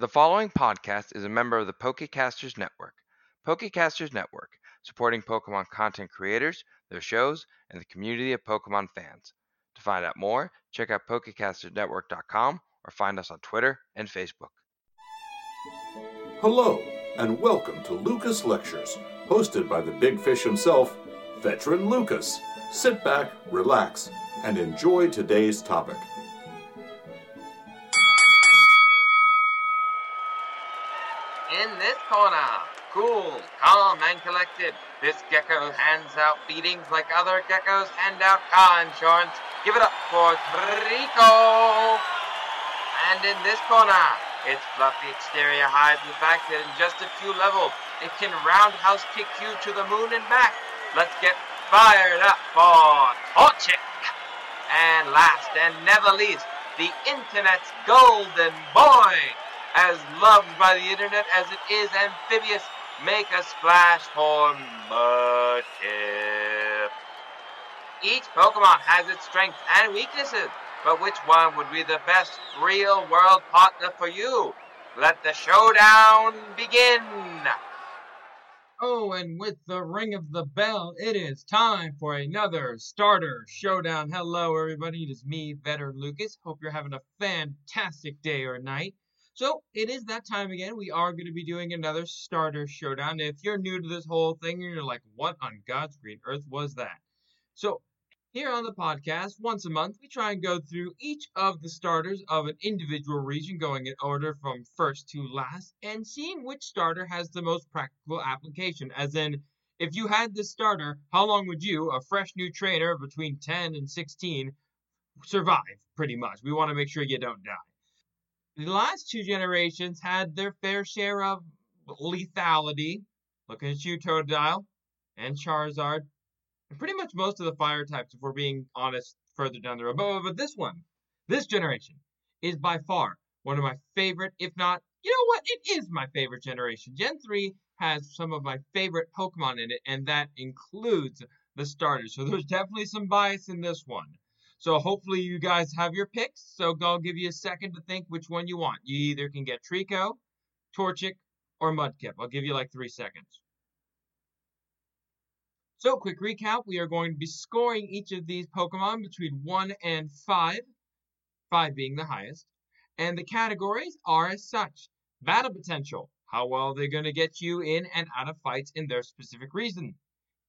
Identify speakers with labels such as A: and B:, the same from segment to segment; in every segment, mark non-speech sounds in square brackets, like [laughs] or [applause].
A: The following podcast is a member of the Pokecasters Network. Pokecasters Network, supporting Pokemon content creators, their shows, and the community of Pokemon fans. To find out more, check out PokecastersNetwork.com or find us on Twitter and Facebook.
B: Hello, and welcome to Lucas Lectures, hosted by the big fish himself, Veteran Lucas. Sit back, relax, and enjoy today's topic.
C: Corner, cool, calm, and collected, this gecko hands out feedings like other geckos hand out car insurance. Give it up for Treecko! And in this corner, its fluffy exterior hides the fact that in just a few levels, it can roundhouse kick you to the moon and back. Let's get fired up for Torchic! And last and never least, the internet's golden boy! As loved by the internet as it is amphibious, make a splash for Mudkip. Each Pokemon has its strengths and weaknesses, but which one would be the best real world partner for you? Let the showdown begin!
D: Oh, and with the ring of the bell, it is time for another starter showdown. Hello, everybody. It is me, Veteran Lucas. Hope you're having a fantastic day or night. So it is that time again. We are going to be doing another starter showdown. If you're new to this whole thing and you're like, what on God's green earth was that? So here on the podcast, once a month, we try and go through each of the starters of an individual region, going in order from first to last, and seeing which starter has the most practical application. As in, if you had this starter, how long would you, a fresh new trainer between 10 and 16, survive, pretty much? We want to make sure you don't die. The last two generations had their fair share of lethality. Looking at you, Totodile, and Charizard, and pretty much most of the fire types, if we're being honest, further down the road. But, but this one, this generation, is by far one of my favorite, if not, you know what? It is my favorite generation. Gen 3 has some of my favorite Pokemon in it, and that includes the starters. So there's definitely some bias in this one. So hopefully you guys have your picks. So I'll give you a second to think which one you want. You either can get Treecko, Torchic, or Mudkip. I'll give you like three seconds. So, quick recap. We are going to be scoring each of these Pokemon between 1 and 5, 5 being the highest. And the categories are as such. Battle potential, how well they're going to get you in and out of fights in their specific reason.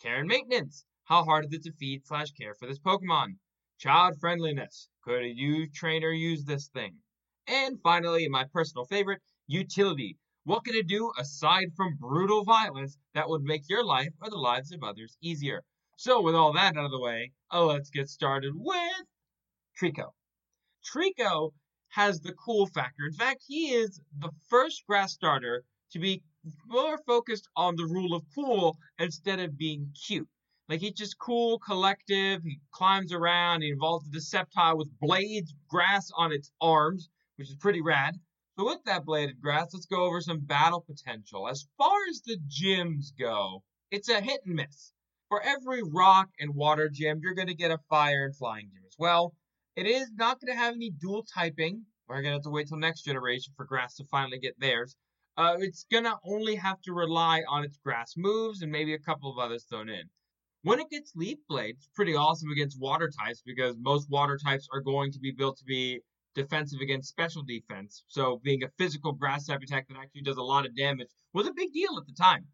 D: Care and maintenance, how hard is it to feed slash care for this Pokemon. Child friendliness, could a you trainer use this thing? And finally, my personal favorite, utility, what can it do aside from brutal violence that would make your life or the lives of others easier? So, with all that out of the way, oh, let's get started with Treecko. Treecko has the cool factor. In fact, he is the first grass starter to be more focused on the rule of cool instead of being cute. Like he's just cool, collective. He climbs around. He involves the Deceptile with blades, grass on its arms, which is pretty rad. So with that bladed grass, let's go over some battle potential. As far as the gyms go, it's a hit and miss. For every rock and water gym, you're going to get a fire and flying gym as well. It is not going to have any dual typing. We're going to have to wait till next generation for grass to finally get theirs. Uh, it's going to only have to rely on its grass moves and maybe a couple of others thrown in. When it gets leaf blade, it's pretty awesome against water types because most water types are going to be built to be defensive against special defense. So being a physical grass type attack that actually does a lot of damage was a big deal at the time.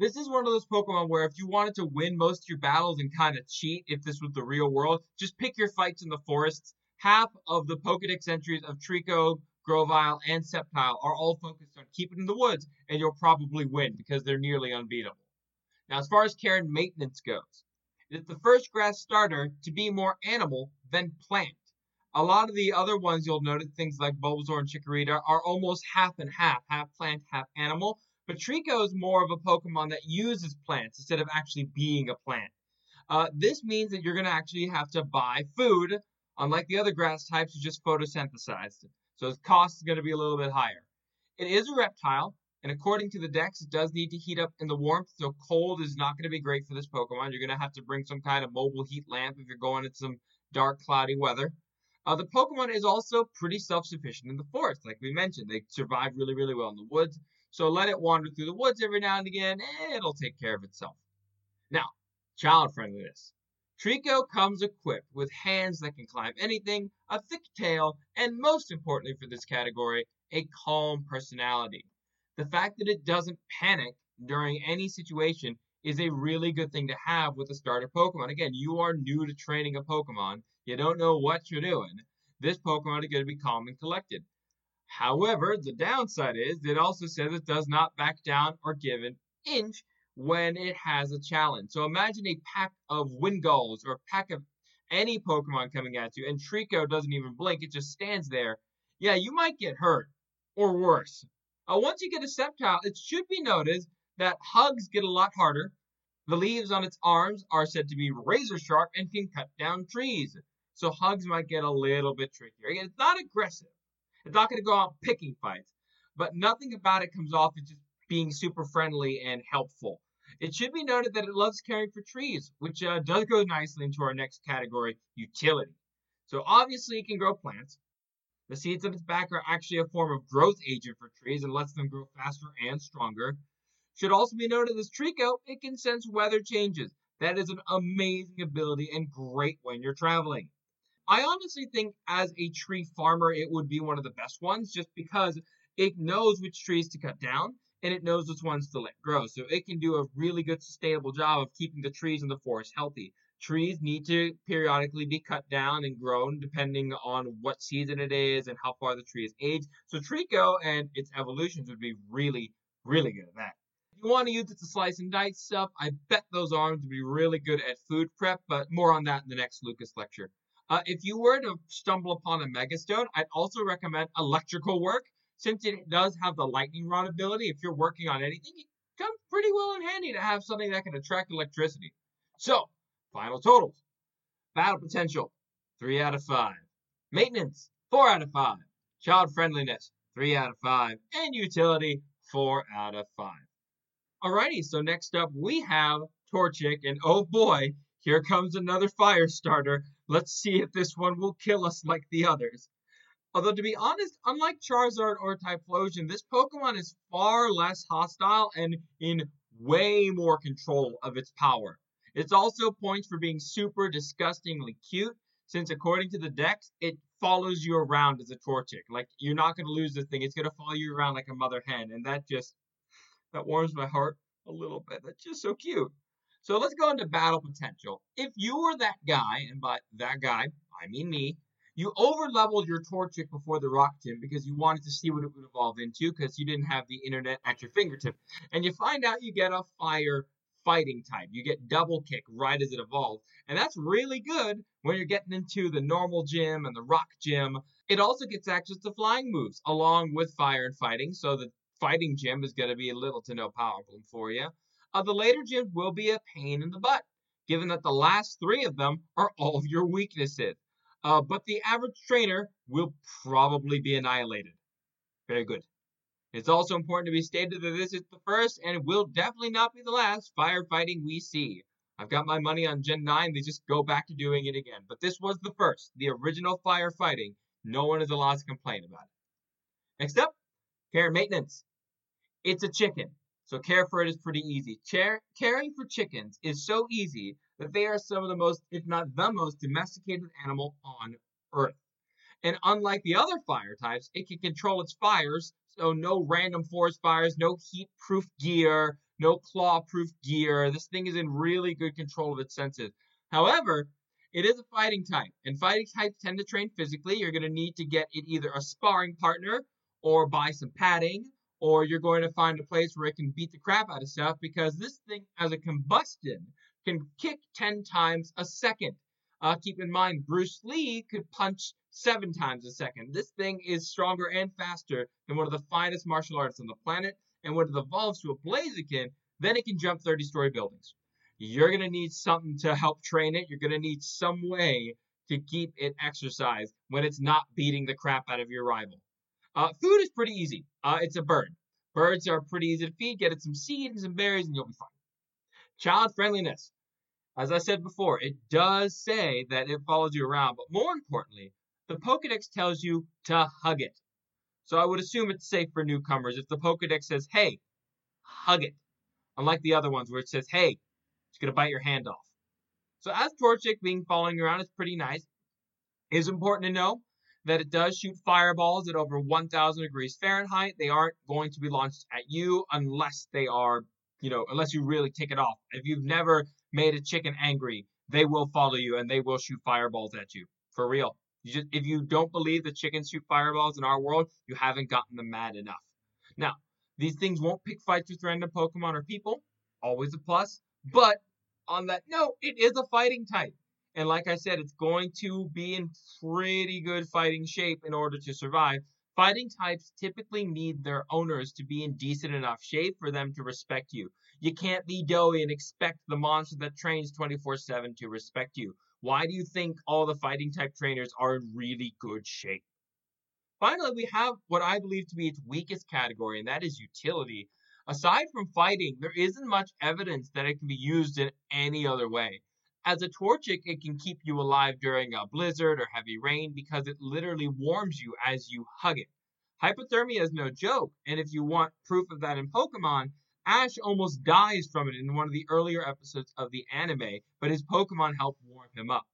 D: This is one of those Pokemon where if you wanted to win most of your battles and kind of cheat, if this was the real world, just pick your fights in the forests. Half of the Pokedex entries of Treecko, Grovyle, and Sceptile are all focused on keeping in the woods, and you'll probably win because they're nearly unbeatable. Now, as far as care and maintenance goes, it is the first grass starter to be more animal than plant. A lot of the other ones you'll notice, things like Bulbasaur and Chikorita, are almost half and half, half plant, half animal. But Treecko is more of a Pokemon that uses plants instead of actually being a plant. Uh, this means that you're going to actually have to buy food, unlike the other grass types who just photosynthesized. So its cost is going to be a little bit higher. It is a reptile, and according to the dex, it does need to heat up in the warmth, so cold is not going to be great for this Pokemon. You're going to have to bring some kind of mobile heat lamp if you're going in some dark, cloudy weather. Uh, the Pokemon is also pretty self-sufficient in the forest, like we mentioned. They survive really, really well in the woods. So let it wander through the woods every now and again, and it'll take care of itself. Now, child friendliness. Treecko comes equipped with hands that can climb anything, a thick tail, and most importantly for this category, a calm personality. The fact that it doesn't panic during any situation is a really good thing to have with a starter Pokemon. Again, you are new to training a Pokemon, you don't know what you're doing. This Pokemon is going to be calm and collected. However, the downside is it also says it does not back down or give an inch when it has a challenge. So imagine a pack of Wingulls or a pack of any Pokemon coming at you, and Treecko doesn't even blink, it just stands there. Yeah, you might get hurt, or worse. Uh, once you get a Sceptile, it should be noted that hugs get a lot harder. The leaves on its arms are said to be razor sharp and can cut down trees. So hugs might get a little bit trickier. Again, it's not aggressive. It's not going to go out picking fights, but nothing about it comes off as just being super friendly and helpful. It should be noted that it loves caring for trees, which uh, does go nicely into our next category, utility. So obviously it can grow plants. The seeds on its back are actually a form of growth agent for trees and lets them grow faster and stronger. Should also be noted as Treecko, it can sense weather changes. That is an amazing ability and great when you're traveling. I honestly think as a tree farmer, it would be one of the best ones just because it knows which trees to cut down and it knows which ones to let grow. So it can do a really good sustainable job of keeping the trees in the forest healthy. Trees need to periodically be cut down and grown depending on what season it is and how far the tree is aged. So Treecko and its evolutions would be really, really good at that. If you want to use it to slice and dice stuff, I bet those arms would be really good at food prep, but more on that in the next Lucas lecture. Uh, if you were to stumble upon a Megastone, I'd also recommend electrical work. Since it does have the lightning rod ability, if you're working on anything, it comes pretty well in handy to have something that can attract electricity. So, final totals. Battle potential, 3 out of 5. Maintenance, 4 out of 5. Child friendliness, 3 out of 5. And utility, 4 out of 5. Alrighty, so next up we have Torchic, and oh boy, here comes another fire starter. Let's see if this one will kill us like the others. Although, to be honest, unlike Charizard or Typhlosion, this Pokemon is far less hostile and in way more control of its power. It's also points for being super disgustingly cute, since according to the dex, it follows you around as a Torchic. Like, you're not going to lose this thing. It's going to follow you around like a mother hen, and that just, that warms my heart a little bit. That's just so cute. So let's go into battle potential. If you were that guy, and by that guy, I mean me, you over leveled your Torchic before the Rock Gym because you wanted to see what it would evolve into because you didn't have the internet at your fingertip. And you find out you get a fire fighting type. You get double kick right as it evolves. And that's really good when you're getting into the normal gym and the rock gym. It also gets access to flying moves along with fire and fighting. So the fighting gym is going to be a little to no powerful for you. Uh, the later gyms will be a pain in the butt, given that the last three of them are all of your weaknesses. Uh, but the average trainer will probably be annihilated. Very good. It's also important to be stated that this is the first and will definitely not be the last firefighting we see. I've got my money on Gen 9, they just go back to doing it again. But this was the first, the original firefighting. No one is allowed to complain about it. Next up, care and maintenance. It's a chicken. So care for it is pretty easy. Care, caring for chickens is so easy that they are some of the most, if not the most, domesticated animal on Earth. And unlike the other fire types, it can control its fires, so no random forest fires, no heat-proof gear, no claw-proof gear. This thing is in really good control of its senses. However, it is a fighting type, and fighting types tend to train physically. You're going to need to get it either a sparring partner or buy some padding or you're going to find a place where it can beat the crap out of stuff because this thing, has a Combusken, can kick 10 times a second. Uh, keep in mind, Bruce Lee could punch seven times a second. This thing is stronger and faster than one of the finest martial arts on the planet. And when it evolves to a Blaziken, then it can jump 30 story buildings. You're going to need something to help train it. You're going to need some way to keep it exercised when it's not beating the crap out of your rival. Uh, food is pretty easy. Uh, it's a bird. Birds are pretty easy to feed. Get it some seeds and some berries, and you'll be fine. Child friendliness. As I said before, it does say that it follows you around, but more importantly, the Pokedex tells you to hug it. So I would assume it's safe for newcomers if the Pokedex says, hey, hug it. Unlike the other ones where it says, hey, it's going to bite your hand off. So as Torchic being following around is pretty nice. It is important to know that it does shoot fireballs at over 1000 degrees Fahrenheit. They aren't going to be launched at you unless they are, you know, unless you really take it off. If you've never made a chicken angry, they will follow you and they will shoot fireballs at you. For real. You just, if you don't believe that chickens shoot fireballs in our world, you haven't gotten them mad enough. Now, these things won't pick fights with random Pokemon or people. Always a plus. But on that note, it is a fighting type. And like I said, it's going to be in pretty good fighting shape in order to survive. Fighting types typically need their owners to be in decent enough shape for them to respect you. You can't be doughy and expect the monster that trains 24 7 to respect you. Why do you think all the fighting type trainers are in really good shape? Finally, we have what I believe to be its weakest category, and that is utility. Aside from fighting, there isn't much evidence that it can be used in any other way. As a Torchic, it can keep you alive during a blizzard or heavy rain because it literally warms you as you hug it. Hypothermia is no joke, and if you want proof of that in Pokemon, Ash almost dies from it in one of the earlier episodes of the anime, but his Pokemon help warm him up.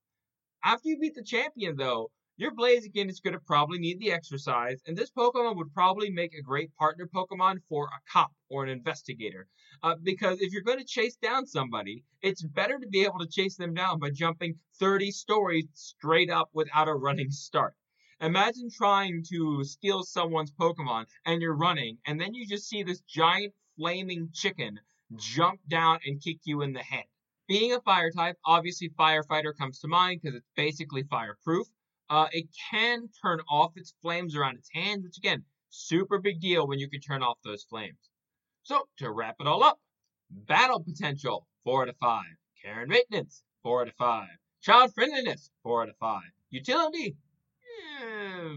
D: After you beat the champion, though, your Blaziken is going to probably need the exercise, and this Pokemon would probably make a great partner Pokemon for a cop or an investigator. Uh, because if you're going to chase down somebody, it's better to be able to chase them down by jumping 30 stories straight up without a running start. Imagine trying to steal someone's Pokemon and you're running, and then you just see this giant flaming chicken jump down and kick you in the head. Being a fire type, obviously firefighter comes to mind because it's basically fireproof. Uh, it can turn off its flames around its hands, which again, super big deal when you can turn off those flames. So to wrap it all up, battle potential, 4 out of 5. Care and maintenance, 4 out of 5. Child friendliness, 4 out of 5. Utility, eh,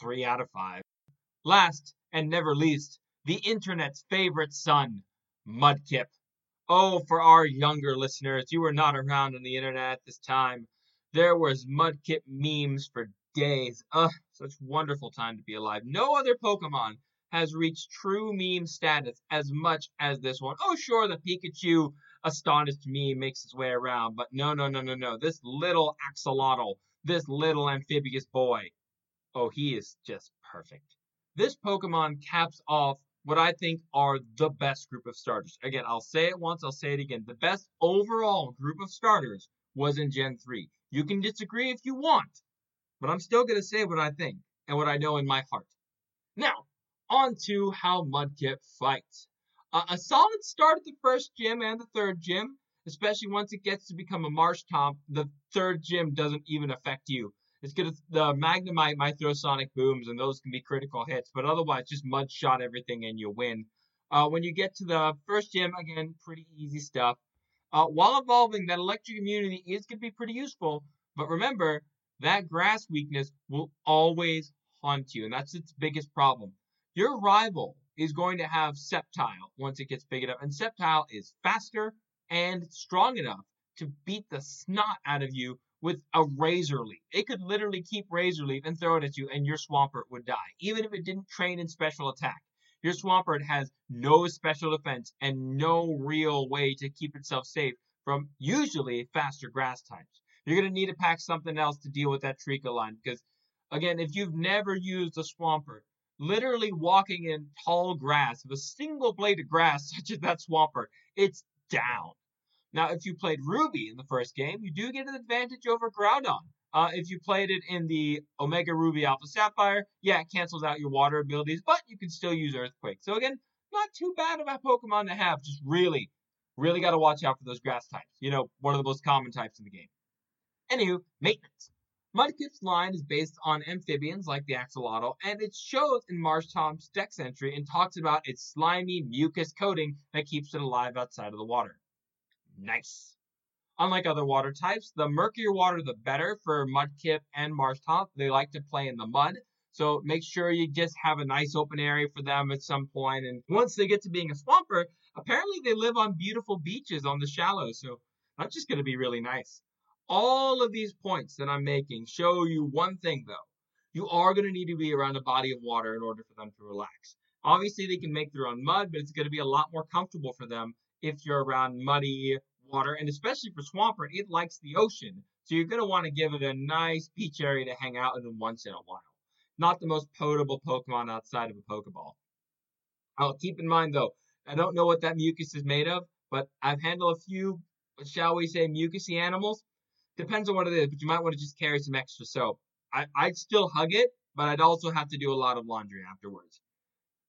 D: 3 out of 5. Last and never least, the internet's favorite son, Mudkip. Oh, for our younger listeners, you were not around on the internet at this time. There was Mudkip memes for days. Ugh, such a wonderful time to be alive. No other Pokemon has reached true meme status as much as this one. Oh, sure, the Pikachu astonished meme makes its way around, but no, no, no, no, no. This little axolotl, this little amphibious boy, oh, he is just perfect. This Pokemon caps off what I think are the best group of starters. Again, I'll say it once, I'll say it again. The best overall group of starters was in Gen 3. You can disagree if you want, but I'm still going to say what I think and what I know in my heart. Now, on to how Mudkip fights. Uh, a solid start at the first gym and the third gym, especially once it gets to become a marsh Marshtomp. The third gym doesn't even affect you. It's gonna the Magnemite might throw Sonic Booms, and those can be critical hits, but otherwise just mud shot everything and you win. Uh, when you get to the first gym, again, pretty easy stuff. Uh, while evolving, that electric immunity is gonna be pretty useful, but remember that grass weakness will always haunt you, and that's its biggest problem. Your rival is going to have Sceptile once it gets big enough, and Sceptile is faster and strong enough to beat the snot out of you with a razor leaf. It could literally keep razor leaf and throw it at you, and your Swampert would die, even if it didn't train in special attack. Your Swampert has no special defense and no real way to keep itself safe from usually faster grass types. You're going to need to pack something else to deal with that Treecko line because, again, if you've never used a Swampert, literally walking in tall grass, with a single blade of grass [laughs] such as that Swampert, it's down. Now, if you played Ruby in the first game, you do get an advantage over Groudon. Uh, if you played it in the Omega Ruby Alpha Sapphire, yeah, it cancels out your water abilities, but you can still use Earthquake. So again, not too bad of a Pokemon to have. Just really, really got to watch out for those grass types. You know, one of the most common types in the game. Anywho, maintenance. Mudkip's line is based on amphibians like the axolotl, and it shows in Marshtomp's dex entry and talks about its slimy mucus coating that keeps it alive outside of the water. Nice. Unlike other water types, the murkier water the better for Mudkip and Marshtomp. They like to play in the mud, so make sure you just have a nice open area for them at some point. And once they get to being a Swampert, apparently they live on beautiful beaches on the shallows, so that's just going to be really nice. All of these points that I'm making show you one thing though. You are going to need to be around a body of water in order for them to relax. Obviously, they can make their own mud, but it's going to be a lot more comfortable for them if you're around muddy water, and especially for Swampert, it likes the ocean. So you're going to want to give it a nice beach area to hang out in once in a while. Not the most potable Pokemon outside of a Pokeball. I'll keep in mind though, I don't know what that mucus is made of, but I've handled a few, shall we say, mucusy animals. Depends on what it is, but you might want to just carry some extra soap. I, I'd still hug it, but I'd also have to do a lot of laundry afterwards.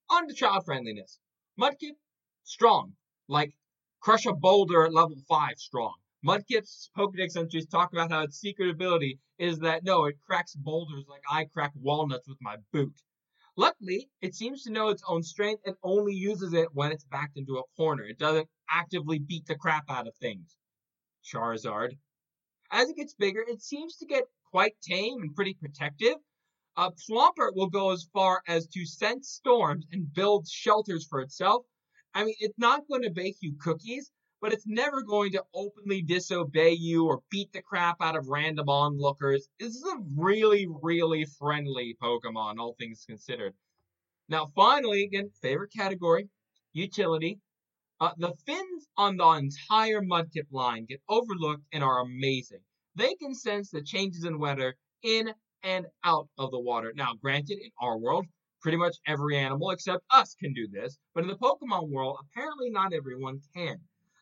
D: On to child friendliness. Mudkip, strong. Like crush a boulder at level 5 strong. Mudkip's Pokedex entries talk about how its secret ability is that no, it cracks boulders like I crack walnuts with my boot. Luckily, it seems to know its own strength and only uses it when it's backed into a corner. It doesn't actively beat the crap out of things. Charizard. As it gets bigger, it seems to get quite tame and pretty protective. Uh, Swampert will go as far as to sense storms and build shelters for itself. I mean, it's not going to bake you cookies, but it's never going to openly disobey you or beat the crap out of random onlookers. This is a really, really friendly Pokemon, all things considered. Now, finally, again, favorite category, utility. Uh, the fins on the entire Mudkip line get overlooked and are amazing. They can sense the changes in weather in and out of the water. Now, granted, in our world, pretty much every animal except us can do this, but in the Pokemon world, apparently not everyone can.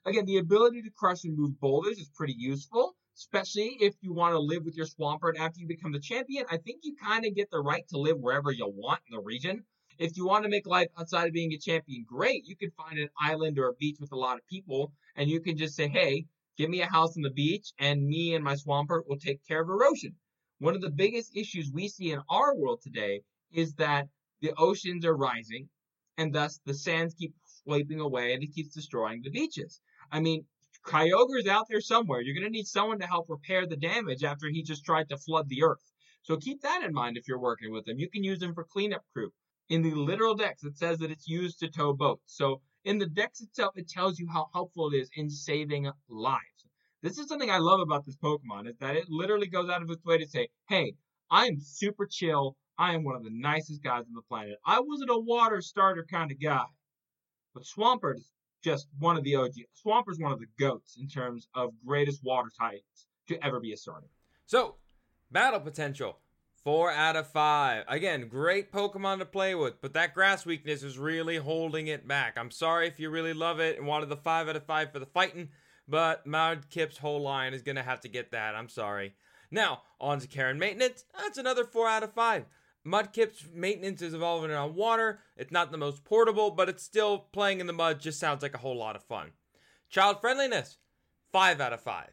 D: Again, the ability to crush and move boulders is pretty useful, especially if you want to live with your Swampert after you become the champion. I think you kind of get the right to live wherever you want in the region. If you want to make life outside of being a champion great, you can find an island or a beach with a lot of people, and you can just say, hey, give me a house on the beach, and me and my Swampert will take care of erosion. One of the biggest issues we see in our world today is that the oceans are rising, and thus the sands keep swiping away and it keeps destroying the beaches. I mean, Kyogre's out there somewhere. You're going to need someone to help repair the damage after he just tried to flood the earth. So keep that in mind if you're working with him. You can use him for cleanup crew. In the literal dex, it says that it's used to tow boats. So in the dex itself, it tells you how helpful it is in saving lives. This is something I love about this Pokemon, is that it literally goes out of its way to say, hey, I'm super chill. I am one of the nicest guys on the planet. I wasn't a water starter kind of guy. But Swampert is just one of the OG. Swampert's one of the goats in terms of greatest water types to ever be a starter.
A: So, battle potential. Four out of five. Again, great Pokemon to play with, but that grass weakness is really holding it back. I'm sorry if you really love it and wanted the five out of five for the fighting, but Mudkip's whole line is gonna have to get that. I'm sorry. Now, on to care and maintenance. That's another four out of five. Mudkip's maintenance is evolving around water. It's not the most portable, but it's still playing in the mud just sounds like a whole lot of fun. Child friendliness, 5 out of 5.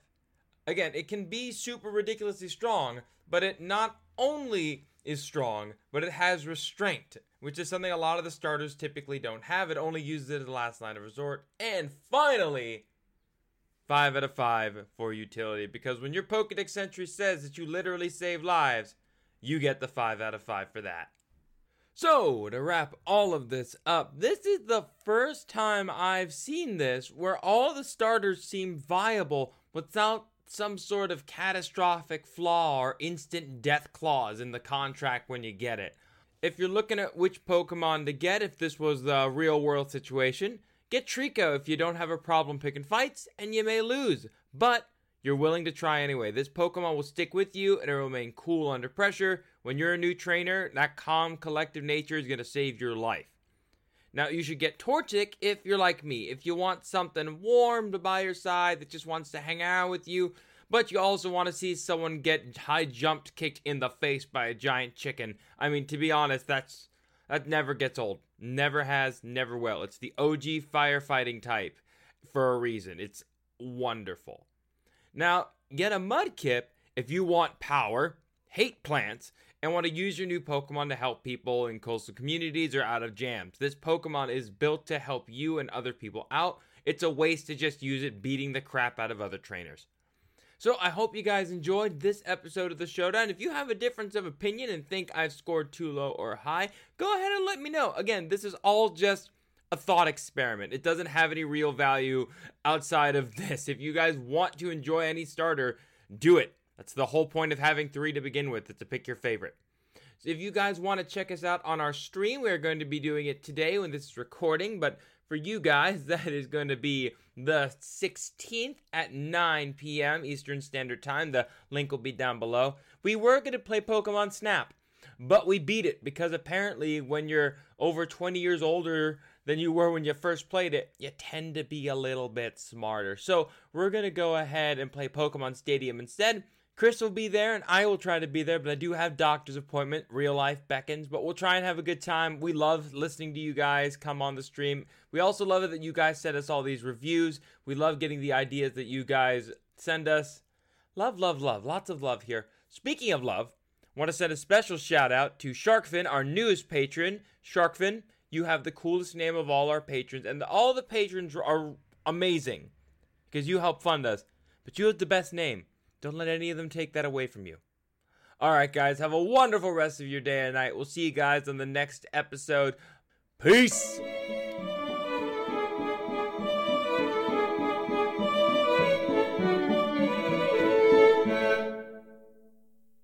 A: Again, it can be super ridiculously strong, but it not only is strong, but it has restraint, which is something a lot of the starters typically don't have. It only uses it as the last line of resort. And finally, 5 out of 5 for utility, because when your Pokedex entry says that you literally save lives, you get the 5 out of 5 for that. So, to wrap all of this up, this is the first time I've seen this where all the starters seem viable without some sort of catastrophic flaw or instant death clause in the contract when you get it. If you're looking at which Pokemon to get if this was the real world situation, get Treecko if you don't have a problem picking fights and you may lose. But you're willing to try anyway. This Pokemon will stick with you and it will remain cool under pressure. When you're a new trainer, that calm, collective nature is going to save your life. Now, you should get Torchic if you're like me. If you want something warm to by your side that just wants to hang out with you, but you also want to see someone get high jumped, kicked in the face by a giant chicken. I mean, to be honest, that's that never gets old. Never has, never will. It's the OG firefighting type for a reason. It's wonderful. Now, get a Mudkip if you want power, hate plants, and want to use your new Pokemon to help people in coastal communities or out of jams. This Pokemon is built to help you and other people out. It's a waste to just use it beating the crap out of other trainers. So I hope you guys enjoyed this episode of the Showdown. If you have a difference of opinion and think I've scored too low or high, go ahead and let me know. Again, this is all just a thought experiment. It doesn't have any real value outside of [laughs] this. If you guys want to enjoy any starter,
D: do it. That's the whole point of having three to begin with, is to pick your favorite. So if you guys want to check us out on our stream, we're going to be doing it today when this is recording, but for you guys, [laughs] that is going to be the 16th at 9 p.m. Eastern Standard Time. The link will be down below. We were going to play Pokemon Snap, but we beat it because apparently when you're over 20 years older than you were when you first played it, you tend to be a little bit smarter. So we're going to go ahead and play Pokemon Stadium instead. Chris will be there and I will try to be there, but I do have doctor's appointment. Real life beckons, but we'll try and have a good time. We love listening to you guys come on the stream. We also love it that you guys send us all these reviews. We love getting the ideas that you guys send us. Love, love, love. Lots of love here. Speaking of love, want to send a special shout out to Sharkfin, our newest patron. Sharkfin, you have the coolest name of all our patrons, and all the patrons are amazing because you help fund us. But you have the best name. Don't let any of them take that away from you. All right, guys, have a wonderful rest of your day and night. We'll see you guys on the next episode. Peace.